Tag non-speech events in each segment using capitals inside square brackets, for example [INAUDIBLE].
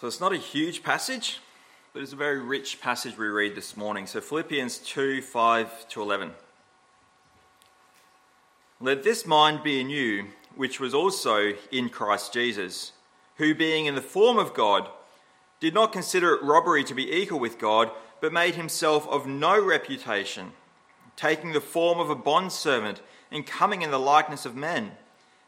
So it's not a huge passage, but it's a very rich passage we read this morning. So Philippians 2 5 to 11. Let this mind be in you, which was also in Christ Jesus, who being in the form of God, did not consider it robbery to be equal with God, but made himself of no reputation, taking the form of a bondservant and coming in the likeness of men.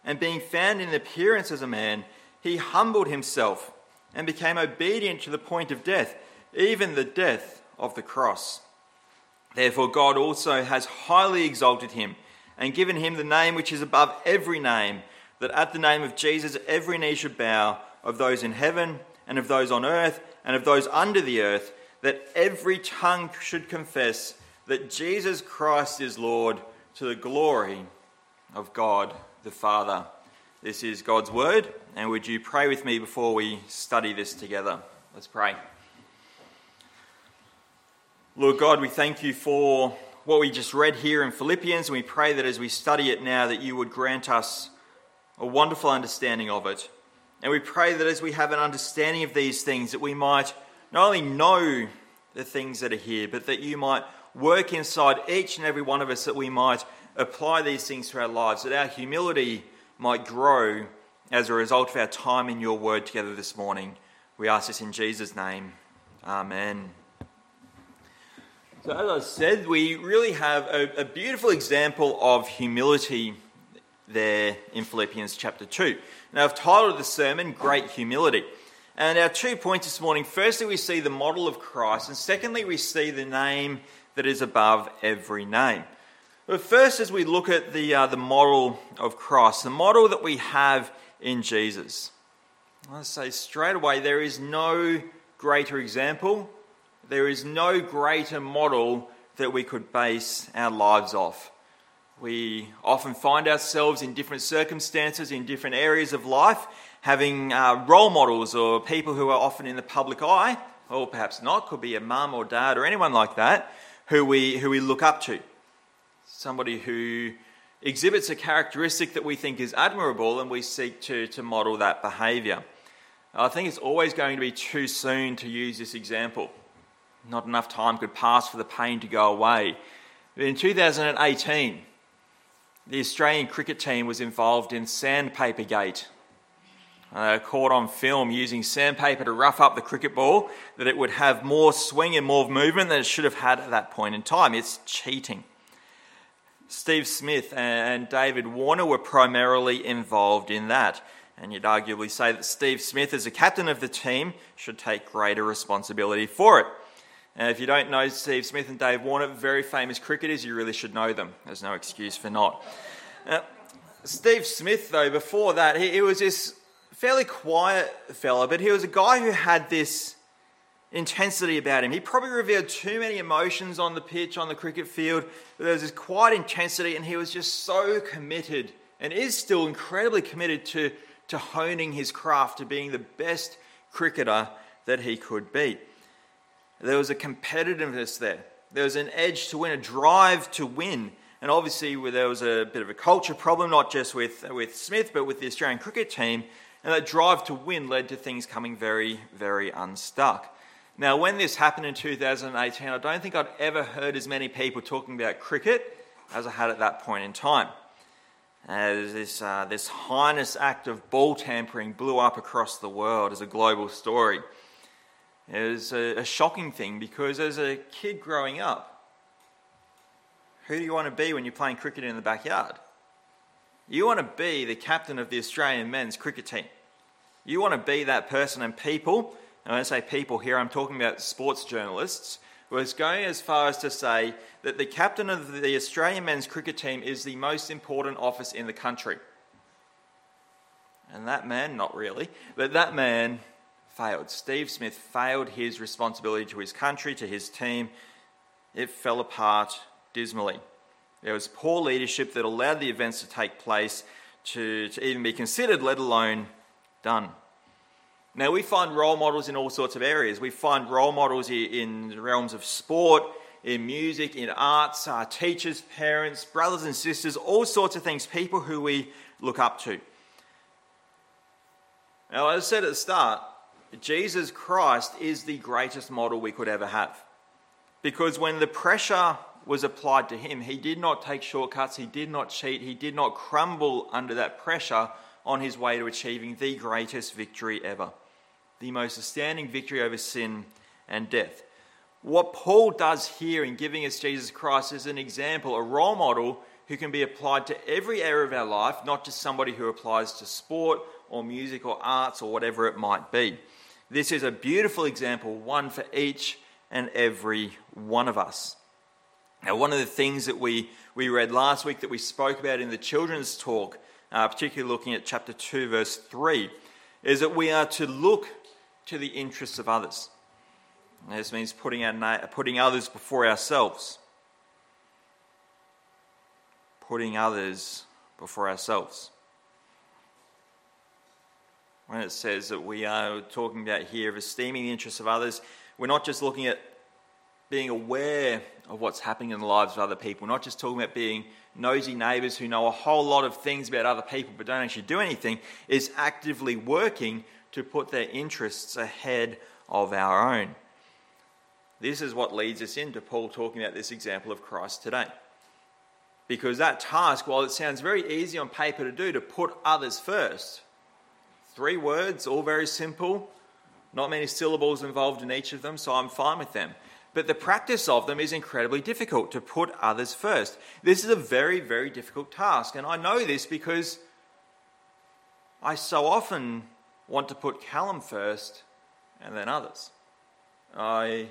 And being found in appearance as a man, he humbled himself and became obedient to the point of death, even the death of the cross. Therefore, God also has highly exalted him and given him the name which is above every name, that at the name of Jesus every knee should bow, of those in heaven and of those on earth and of those under the earth, that every tongue should confess that Jesus Christ is Lord to the glory of God the Father. This is God's word, and would you pray with me before we study this together? Let's pray. Lord God, we thank you for what we just read here in Philippians, and we pray that as we study it now, that you would grant us a wonderful understanding of it. And we pray that as we have an understanding of these things, that we might not only know the things that are here, but that you might work inside each and every one of us, that we might apply these things to our lives, that our humility might grow as a result of our time in your word together this morning. We ask this in Jesus' name. Amen. So, as I said, we really have a, a beautiful example of humility there in Philippians chapter 2. Now, I've titled the sermon Great Humility. And our two points this morning firstly, we see the model of Christ, and secondly, we see the name that is above every name. But first, as we look at the, uh, the model of Christ, the model that we have in Jesus, I say straight away there is no greater example, there is no greater model that we could base our lives off. We often find ourselves in different circumstances, in different areas of life, having uh, role models or people who are often in the public eye, or perhaps not, could be a mum or dad or anyone like that, who we, who we look up to somebody who exhibits a characteristic that we think is admirable and we seek to, to model that behaviour. I think it's always going to be too soon to use this example. Not enough time could pass for the pain to go away. But in 2018, the Australian cricket team was involved in Sandpaper Gate. Uh, caught on film using sandpaper to rough up the cricket ball, that it would have more swing and more movement than it should have had at that point in time. It's cheating. Steve Smith and David Warner were primarily involved in that. And you'd arguably say that Steve Smith, as a captain of the team, should take greater responsibility for it. And if you don't know Steve Smith and Dave Warner, very famous cricketers, you really should know them. There's no excuse for not. Uh, Steve Smith, though, before that, he, he was this fairly quiet fella, but he was a guy who had this intensity about him. He probably revealed too many emotions on the pitch, on the cricket field. There was this quiet intensity, and he was just so committed and is still incredibly committed to, to honing his craft, to being the best cricketer that he could be. There was a competitiveness there. There was an edge to win, a drive to win. And obviously, there was a bit of a culture problem, not just with, with Smith, but with the Australian cricket team. And that drive to win led to things coming very, very unstuck. Now, when this happened in 2018, I don't think I'd ever heard as many people talking about cricket as I had at that point in time. As this, uh, this heinous act of ball tampering blew up across the world as a global story. It was a, a shocking thing because as a kid growing up, who do you want to be when you're playing cricket in the backyard? You want to be the captain of the Australian men's cricket team. You want to be that person, and people and when I say people here, I'm talking about sports journalists, was going as far as to say that the captain of the Australian men's cricket team is the most important office in the country. And that man, not really, but that man failed. Steve Smith failed his responsibility to his country, to his team. It fell apart dismally. There was poor leadership that allowed the events to take place to, to even be considered, let alone done. Now, we find role models in all sorts of areas. We find role models in the realms of sport, in music, in arts, uh, teachers, parents, brothers and sisters, all sorts of things, people who we look up to. Now, as I said at the start, Jesus Christ is the greatest model we could ever have. Because when the pressure was applied to him, he did not take shortcuts, he did not cheat, he did not crumble under that pressure on his way to achieving the greatest victory ever the most astounding victory over sin and death. What Paul does here in giving us Jesus Christ is an example, a role model who can be applied to every area of our life, not just somebody who applies to sport or music or arts or whatever it might be. This is a beautiful example, one for each and every one of us. Now, one of the things that we, we read last week that we spoke about in the children's talk, uh, particularly looking at chapter 2, verse 3, is that we are to look to the interests of others. And this means putting, our, putting others before ourselves. Putting others before ourselves when it says that we are talking about here of esteeming the interests of others, we're not just looking at being aware of what's happening in the lives of other people, we're not just talking about being nosy neighbours who know a whole lot of things about other people but don't actually do anything, is actively working to put their interests ahead of our own. This is what leads us into Paul talking about this example of Christ today. Because that task, while it sounds very easy on paper to do, to put others first, Three words, all very simple, not many syllables involved in each of them, so I'm fine with them. But the practice of them is incredibly difficult to put others first. This is a very, very difficult task, and I know this because I so often want to put Callum first and then others. I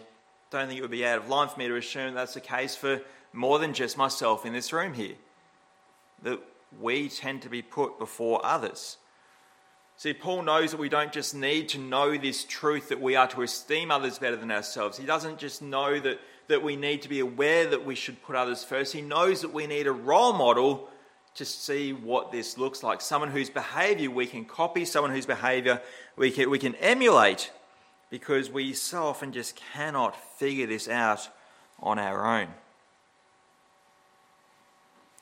don't think it would be out of line for me to assume that's the case for more than just myself in this room here. That we tend to be put before others. See, Paul knows that we don't just need to know this truth that we are to esteem others better than ourselves. He doesn't just know that, that we need to be aware that we should put others first. He knows that we need a role model to see what this looks like. Someone whose behavior we can copy, someone whose behavior we can, we can emulate, because we so often just cannot figure this out on our own.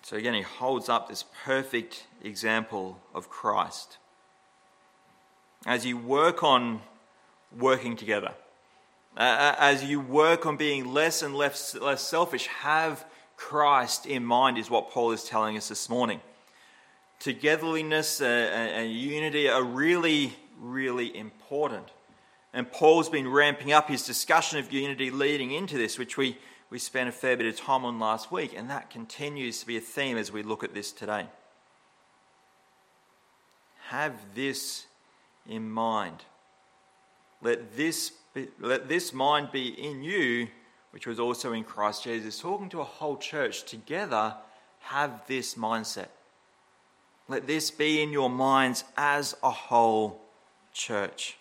So again, he holds up this perfect example of Christ as you work on working together, uh, as you work on being less and less, less selfish, have Christ in mind, is what Paul is telling us this morning. Togetherness and unity are really, really important. And Paul's been ramping up his discussion of unity leading into this, which we, we spent a fair bit of time on last week, and that continues to be a theme as we look at this today. Have this in mind. Let this, be, let this mind be in you, which was also in Christ Jesus. Talking to a whole church together, have this mindset. Let this be in your minds as a whole church.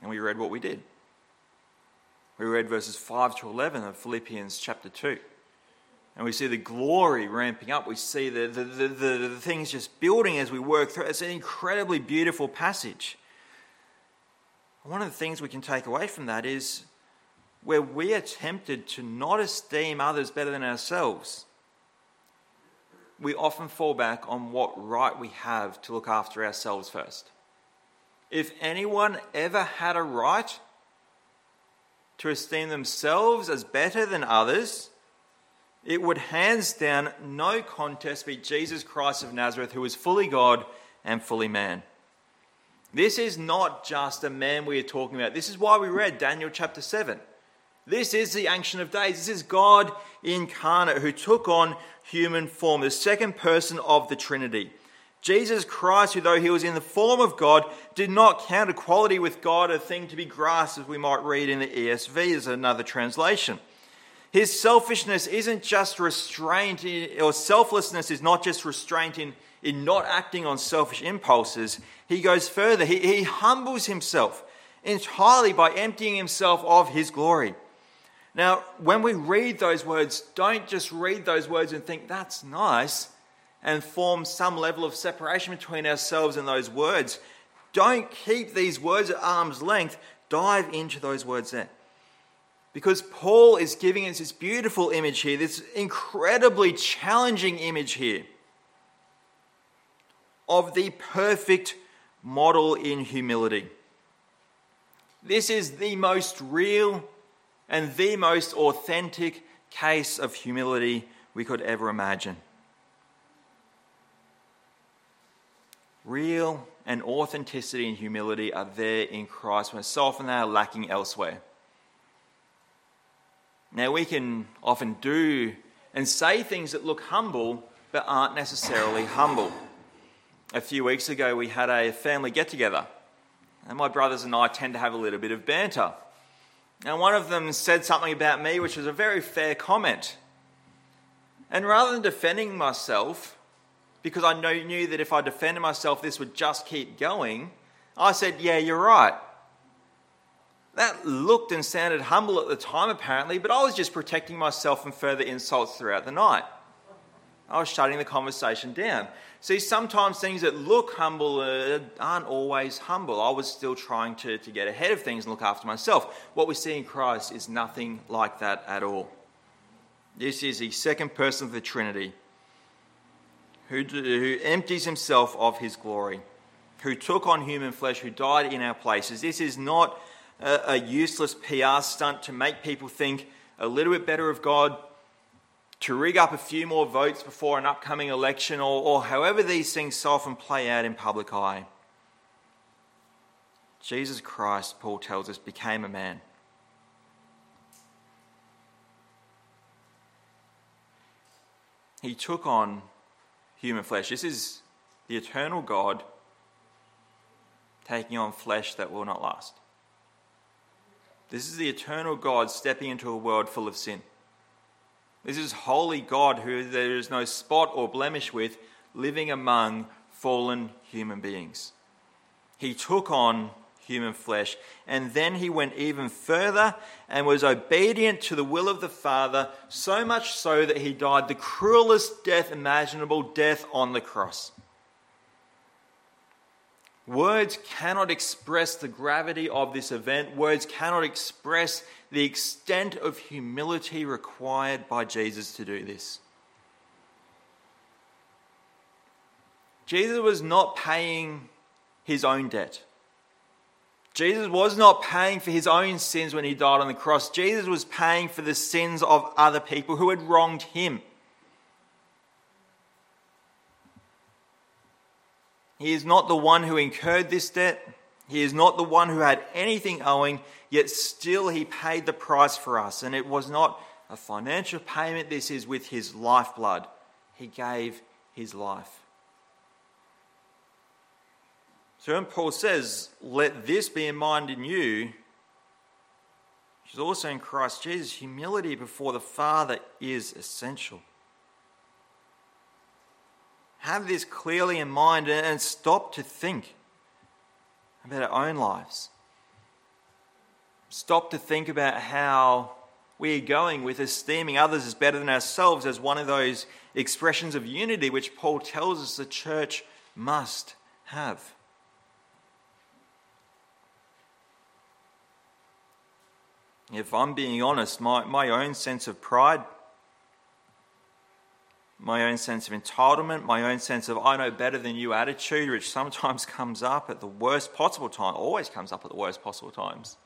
And we read what we did. We read verses 5 to 11 of Philippians chapter 2 and we see the glory ramping up. We see the, the, the, the, things just building as we work through. It's an incredibly beautiful passage. One of the things we can take away from that is where we are tempted to not esteem others better than ourselves, we often fall back on what right we have to look after ourselves first. If anyone ever had a right to esteem themselves as better than others, it would hands down, no contest, be Jesus Christ of Nazareth, who is fully God and fully man. This is not just a man we are talking about. This is why we read Daniel chapter 7. This is the Ancient of Days. This is God incarnate who took on human form, the second person of the Trinity. Jesus Christ, who though he was in the form of God, did not count equality with God a thing to be grasped, as we might read in the ESV as another translation. His selfishness isn't just restraint, or selflessness is not just restraint in, in not acting on selfish impulses. He goes further. He, he humbles himself entirely by emptying himself of his glory. Now, when we read those words, don't just read those words and think that's nice and form some level of separation between ourselves and those words. Don't keep these words at arm's length. Dive into those words there. Because Paul is giving us this beautiful image here, this incredibly challenging image here of the perfect model in humility. This is the most real and the most authentic case of humility we could ever imagine. Real and authenticity and humility are there in Christ so often they are lacking elsewhere. Now, we can often do and say things that look humble but aren't necessarily humble. A few weeks ago, we had a family get together, and my brothers and I tend to have a little bit of banter. And one of them said something about me, which was a very fair comment. And rather than defending myself, because I knew that if I defended myself, this would just keep going, I said, Yeah, you're right. That looked and sounded humble at the time, apparently, but I was just protecting myself from further insults throughout the night. I was shutting the conversation down. See, sometimes things that look humble uh, aren't always humble. I was still trying to, to get ahead of things and look after myself. What we see in Christ is nothing like that at all. This is the second person of the Trinity who, who empties himself of his glory, who took on human flesh, who died in our places. This is not a, a useless PR stunt to make people think a little bit better of God, to rig up a few more votes before an upcoming election, or, or however these things so often play out in public eye. Jesus Christ, Paul tells us, became a man. He took on human flesh. This is the eternal God taking on flesh that will not last. This is the eternal God stepping into a world full of sin. This is holy God who there is no spot or blemish with, living among fallen human beings. He took on human flesh, and then he went even further and was obedient to the will of the Father, so much so that he died the cruelest death imaginable death on the cross. Words cannot express the gravity of this event. Words cannot express the extent of humility required by Jesus to do this. Jesus was not paying his own debt. Jesus was not paying for his own sins when he died on the cross. Jesus was paying for the sins of other people who had wronged him. He is not the one who incurred this debt. He is not the one who had anything owing, yet still he paid the price for us. And it was not a financial payment, this is with his lifeblood. He gave his life. So when Paul says, Let this be in mind in you, which is also in Christ Jesus, humility before the Father is essential. Have this clearly in mind and stop to think about our own lives. Stop to think about how we are going with esteeming others as better than ourselves as one of those expressions of unity which Paul tells us the church must have. If I'm being honest, my, my own sense of pride my own sense of entitlement, my own sense of I know better than you attitude, which sometimes [LAUGHS] comes up at the worst possible time, always comes up at the worst possible times.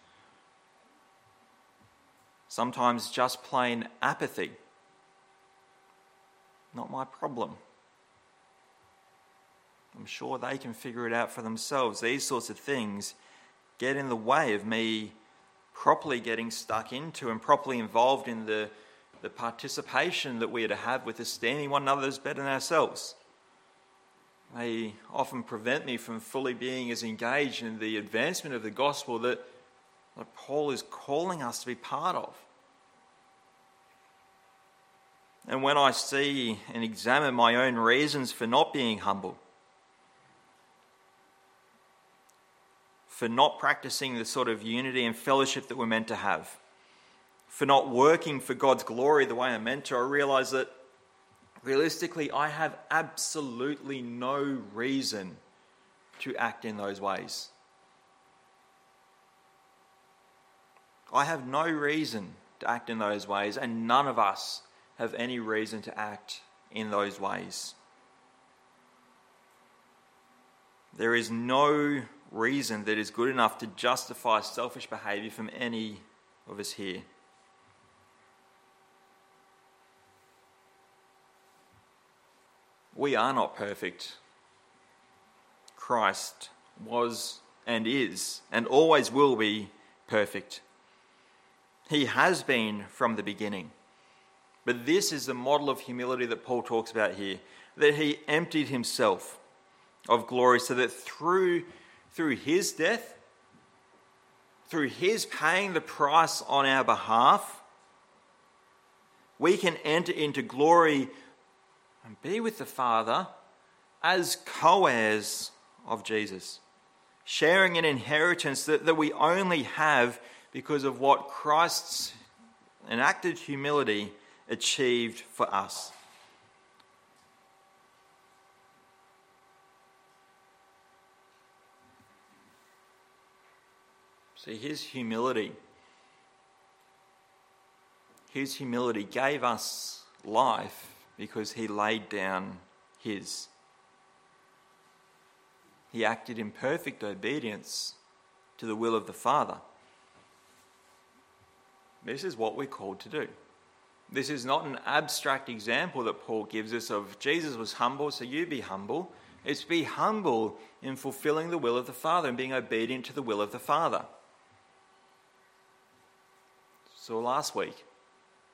Sometimes just plain apathy. Not my problem. I'm sure they can figure it out for themselves. These sorts of things get in the way of me properly getting stuck into and properly involved in the the participation that we are to have with esteeming one another as better than ourselves. They often prevent me from fully being as engaged in the advancement of the gospel that, that Paul is calling us to be part of. And when I see and examine my own reasons for not being humble, for not practicing the sort of unity and fellowship that we're meant to have, for not working for God's glory the way I'm meant to, I realize that realistically, I have absolutely no reason to act in those ways. I have no reason to act in those ways, and none of us have any reason to act in those ways. There is no reason that is good enough to justify selfish behavior from any of us here. We are not perfect. Christ was and is and always will be perfect. He has been from the beginning. But this is the model of humility that Paul talks about here that he emptied himself of glory so that through, through his death, through his paying the price on our behalf, we can enter into glory and be with the Father as co heirs of Jesus, sharing an inheritance that, that we only have because of what Christ's enacted humility achieved for us. See, his humility, his humility gave us life because he laid down his. He acted in perfect obedience to the will of the Father. This is what we're called to do. This is not an abstract example that Paul gives us of Jesus was humble, so you be humble. It's be humble in fulfilling the will of the Father and being obedient to the will of the Father. So last week,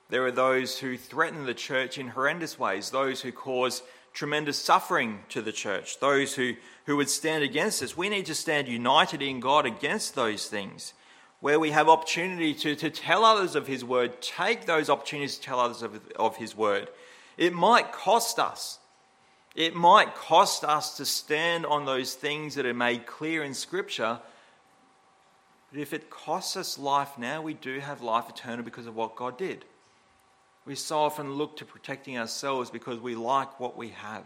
there are those who threaten the church in horrendous ways, those who cause tremendous suffering to the church, those who, who would stand against us. We need to stand united in God against those things. Where we have opportunity to, to tell others of His word, take those opportunities to tell others of, of His word. It might cost us. It might cost us to stand on those things that are made clear in Scripture but if it costs us life now, we do have life eternal because of what God did. We so often look to protecting ourselves because we like what we have.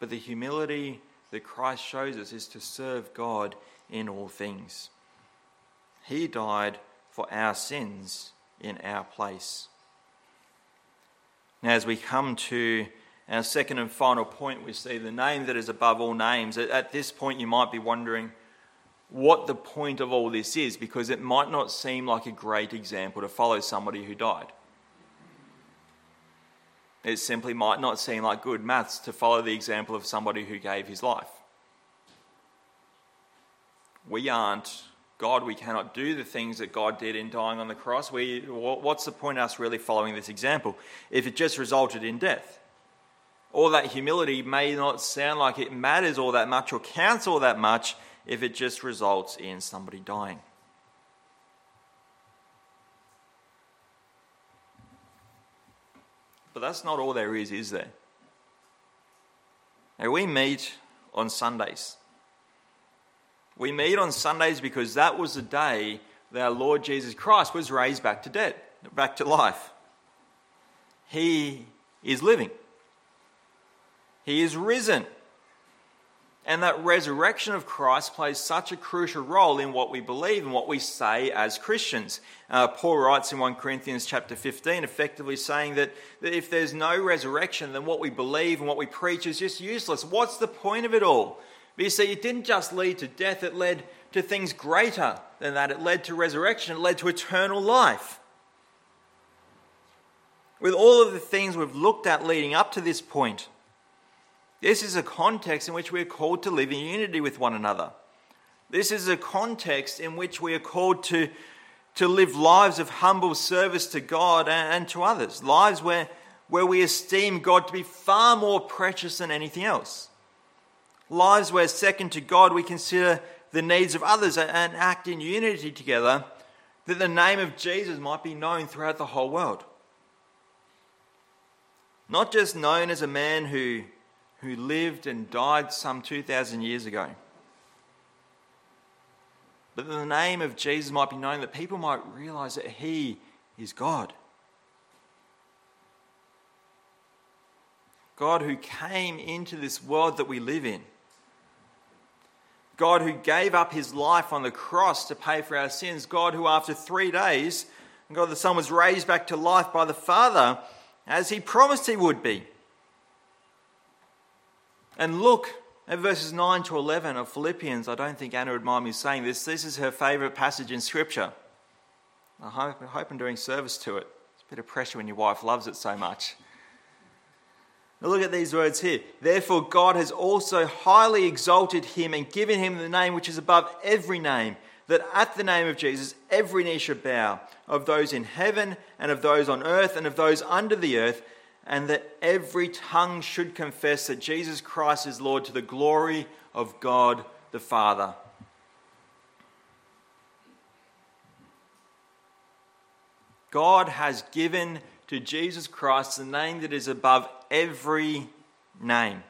But the humility that Christ shows us is to serve God in all things. He died for our sins in our place. Now, as we come to our second and final point, we see the name that is above all names. At this point, you might be wondering what the point of all this is because it might not seem like a great example to follow somebody who died. It simply might not seem like good maths to follow the example of somebody who gave his life. We aren't God, we cannot do the things that God did in dying on the cross. We, what's the point of us really following this example if it just resulted in death? All that humility may not sound like it matters all that much or counts all that much if it just results in somebody dying. But that's not all there is, is there? Now, we meet on Sundays. We meet on Sundays because that was the day that our Lord Jesus Christ was raised back to dead, back to life. He is living. He is risen. And that resurrection of Christ plays such a crucial role in what we believe and what we say as Christians. Uh, Paul writes in 1 Corinthians chapter 15, effectively saying that, that if there's no resurrection, then what we believe and what we preach is just useless. What's the point of it all? But you see, it didn't just lead to death, it led to things greater than that. It led to resurrection, it led to eternal life. With all of the things we've looked at leading up to this point, this is a context in which we are called to live in unity with one another. This is a context in which we are called to, to live lives of humble service to God and, and to others, lives where, where we esteem God to be far more precious than anything else. Lives where, second to God, we consider the needs of others and act in unity together, that the name of Jesus might be known throughout the whole world. Not just known as a man who who lived and died some 2,000 years ago. But the name of Jesus might be known that people might realize that he is God. God who came into this world that we live in. God who gave up his life on the cross to pay for our sins. God who, after three days, God the Son was raised back to life by the Father as he promised he would be. And look at verses 9 to 11 of Philippians. I don't think Anna would mind me saying this. This is her favourite passage in Scripture. I hope, I hope I'm doing service to it. It's a bit of pressure when your wife loves it so much. Now look at these words here. Therefore, God has also highly exalted him and given him the name which is above every name, that at the name of Jesus every knee should bow, of those in heaven and of those on earth and of those under the earth, and that every tongue should confess that Jesus Christ is Lord to the glory of God the Father. God has given to Jesus Christ the name that is above every name.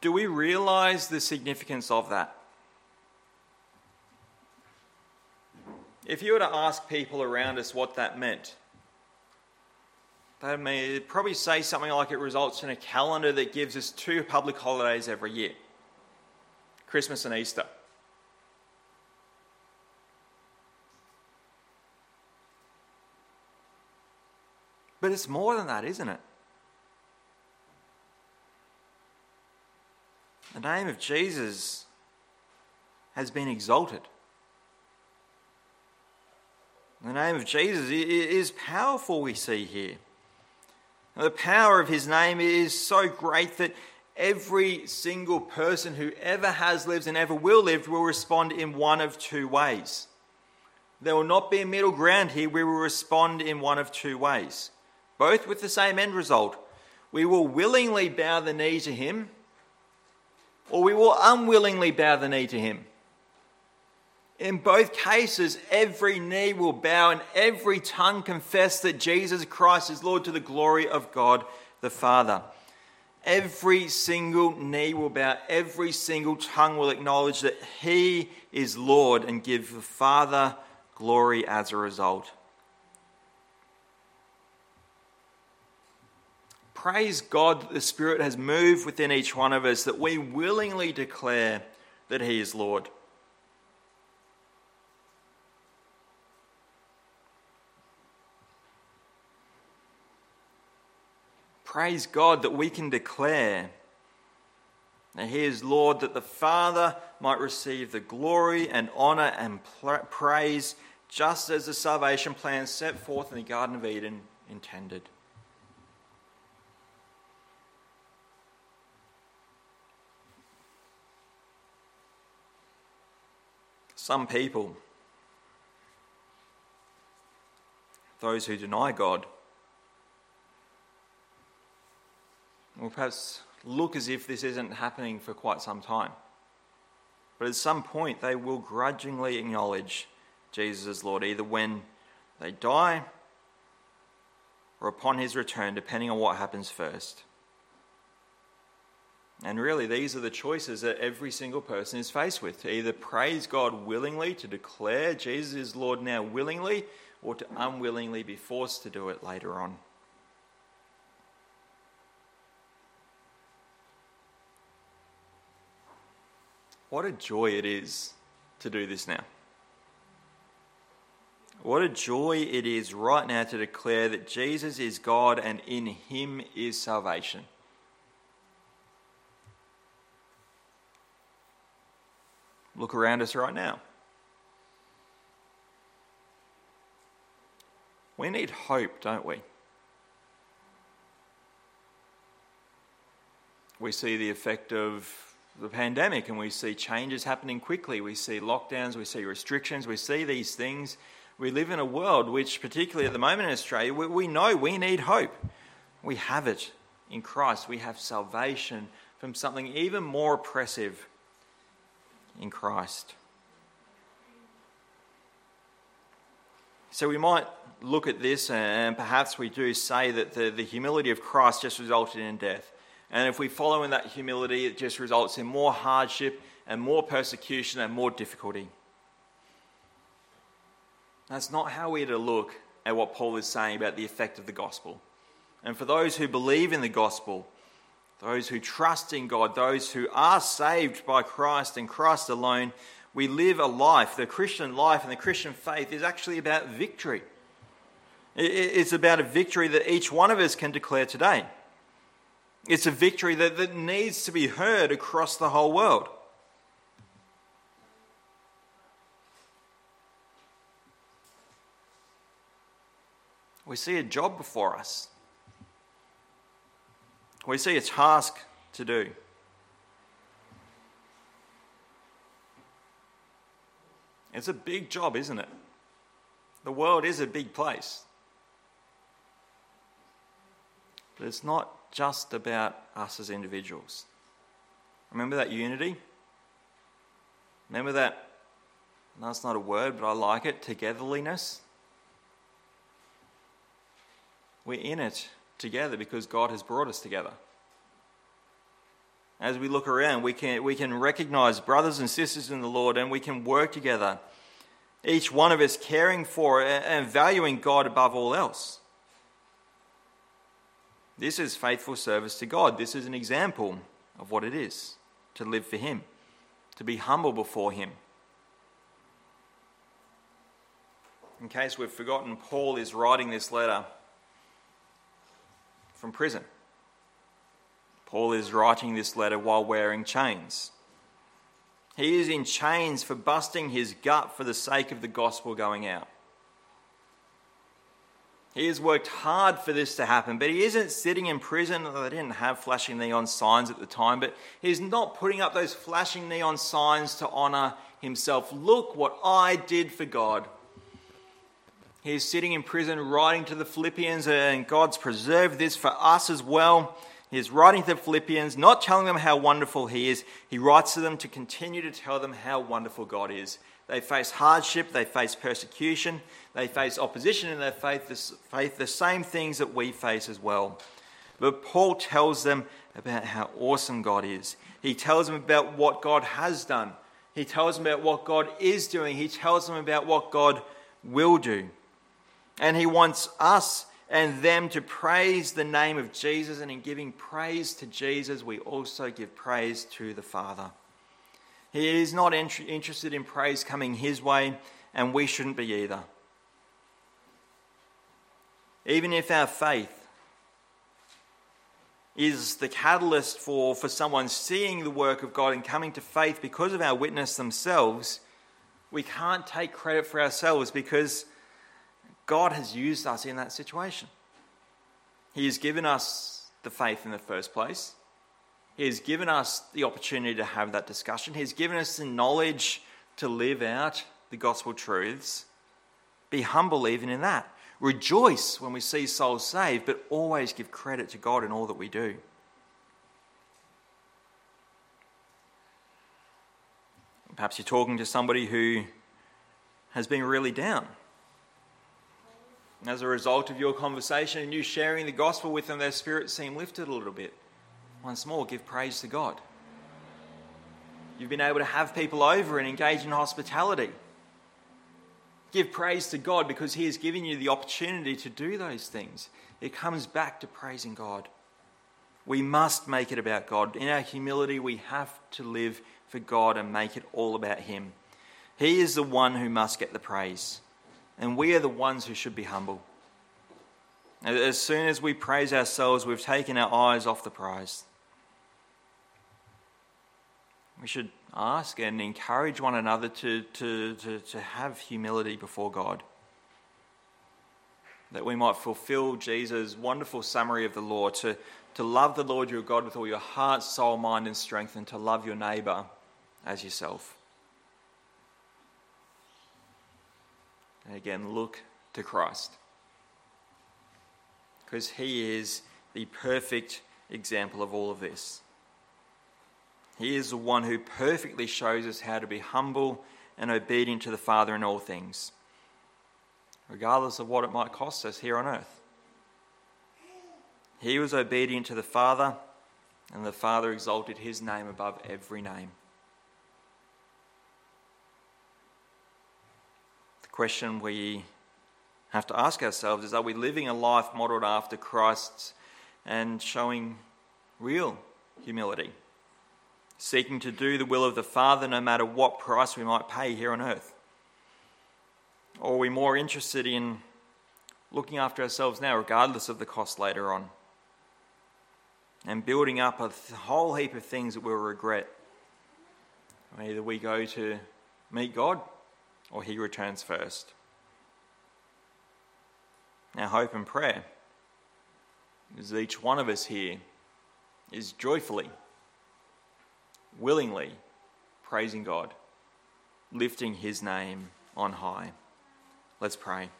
Do we realize the significance of that? If you were to ask people around us what that meant, they'd may probably say something like it results in a calendar that gives us two public holidays every year Christmas and Easter. But it's more than that, isn't it? The name of Jesus has been exalted. The name of Jesus is powerful, we see here. The power of his name is so great that every single person who ever has lived and ever will live will respond in one of two ways. There will not be a middle ground here. We will respond in one of two ways both with the same end result. We will willingly bow the knee to him, or we will unwillingly bow the knee to him. In both cases, every knee will bow and every tongue confess that Jesus Christ is Lord to the glory of God the Father. Every single knee will bow, every single tongue will acknowledge that He is Lord and give the Father glory as a result. Praise God that the Spirit has moved within each one of us, that we willingly declare that He is Lord. Praise God that we can declare that He is Lord, that the Father might receive the glory and honour and praise, just as the salvation plan set forth in the Garden of Eden intended. Some people, those who deny God, will perhaps look as if this isn't happening for quite some time. But at some point, they will grudgingly acknowledge Jesus as Lord, either when they die or upon his return, depending on what happens first. And really, these are the choices that every single person is faced with to either praise God willingly, to declare Jesus is Lord now willingly, or to unwillingly be forced to do it later on. What a joy it is to do this now. What a joy it is right now to declare that Jesus is God and in Him is salvation. Look around us right now. We need hope, don't we? We see the effect of the pandemic and we see changes happening quickly. We see lockdowns, we see restrictions, we see these things. We live in a world which, particularly at the moment in Australia, we, we know we need hope. We have it in Christ. We have salvation from something even more oppressive in Christ. So we might look at this and perhaps we do say that the, the humility of Christ just resulted in death. And if we follow in that humility, it just results in more hardship and more persecution and more difficulty. That's not how we're to look at what Paul is saying about the effect of the gospel. And for those who believe in the gospel, those who trust in God, those who are saved by Christ and Christ alone, we live a life. The Christian life and the Christian faith is actually about victory. It's about a victory that each one of us can declare today. It's a victory that, that needs to be heard across the whole world. We see a job before us we see a task to do. It's a big job, isn't it? The world is a big place. But it's not just about us as individuals. Remember that unity? Remember that, that's not a word, but I like it, togetheriness? We're in it together because God has brought us together. As we look around, we can, we can recognize brothers and sisters in the Lord and we can work together, each one of us caring for and valuing God above all else. This is faithful service to God. This is an example of what it is to live for Him, to be humble before Him. In case we've forgotten, Paul is writing this letter from prison. Paul is writing this letter while wearing chains. He is in chains for busting his gut for the sake of the gospel going out. He has worked hard for this to happen, but he isn't sitting in prison. They didn't have flashing neon signs at the time, but he's not putting up those flashing neon signs to honor himself. Look what I did for God. He's sitting in prison writing to the Philippians, and God's preserved this for us as well. He's writing to the Philippians, not telling them how wonderful He is. He writes to them to continue to tell them how wonderful God is. They face hardship, they face persecution, they face opposition in their faith, faith the same things that we face as well. But Paul tells them about how awesome God is. He tells them about what God has done. He tells them about what God is doing. He tells them about what God will do. And he wants us and them to praise the name of Jesus. And in giving praise to Jesus, we also give praise to the Father. He is not interested in praise coming his way, and we shouldn't be either. Even if our faith is the catalyst for, for someone seeing the work of God and coming to faith because of our witness themselves, we can't take credit for ourselves because God has used us in that situation. He has given us the faith in the first place. He has given us the opportunity to have that discussion. He has given us the knowledge to live out the gospel truths. Be humble even in that. Rejoice when we see souls saved, but always give credit to God in all that we do. Perhaps you're talking to somebody who has been really down as a result of your conversation and you sharing the gospel with them, their spirits seem lifted a little bit. Once more, give praise to God. You've been able to have people over and engage in hospitality. Give praise to God because He has given you the opportunity to do those things. It comes back to praising God. We must make it about God. In our humility, we have to live for God and make it all about Him. He is the one who must get the praise and we are the ones who should be humble. As soon as we praise ourselves, we've taken our eyes off the prize. We should ask and encourage one another to, to, to, to have humility before God. That we might fulfill Jesus' wonderful summary of the law to, to love the Lord your God with all your heart, soul, mind, and strength, and to love your neighbour as yourself. And again, look to Christ. Because he is the perfect example of all of this. He is the one who perfectly shows us how to be humble and obedient to the Father in all things, regardless of what it might cost us here on earth. He was obedient to the Father, and the Father exalted his name above every name. The question we have to ask ourselves is are we living a life modeled after Christ's and showing real humility, seeking to do the will of the Father no matter what price we might pay here on earth? Or are we more interested in looking after ourselves now, regardless of the cost later on? And building up a whole heap of things that we'll regret. Either we go to meet God or He returns first. Our hope and prayer is each one of us here is joyfully, willingly praising God, lifting His name on high. Let's pray.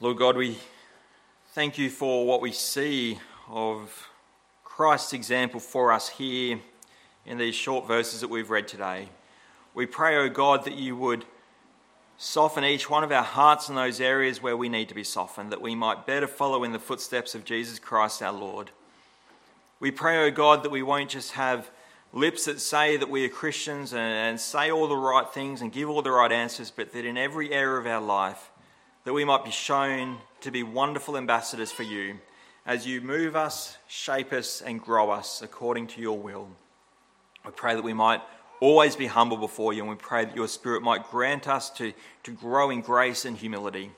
Lord God, we thank you for what we see of Christ's example for us here in these short verses that we've read today. We pray, O oh God, that you would soften each one of our hearts in those areas where we need to be softened, that we might better follow in the footsteps of Jesus Christ our Lord. We pray, O oh God, that we won't just have lips that say that we are Christians and, and say all the right things and give all the right answers, but that in every area of our life, that we might be shown to be wonderful ambassadors for you as you move us, shape us, and grow us according to your will. I pray that we might always be humble before you, and we pray that your Spirit might grant us to, to grow in grace and humility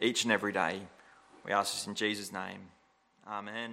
each and every day. We ask this in Jesus' name. Amen.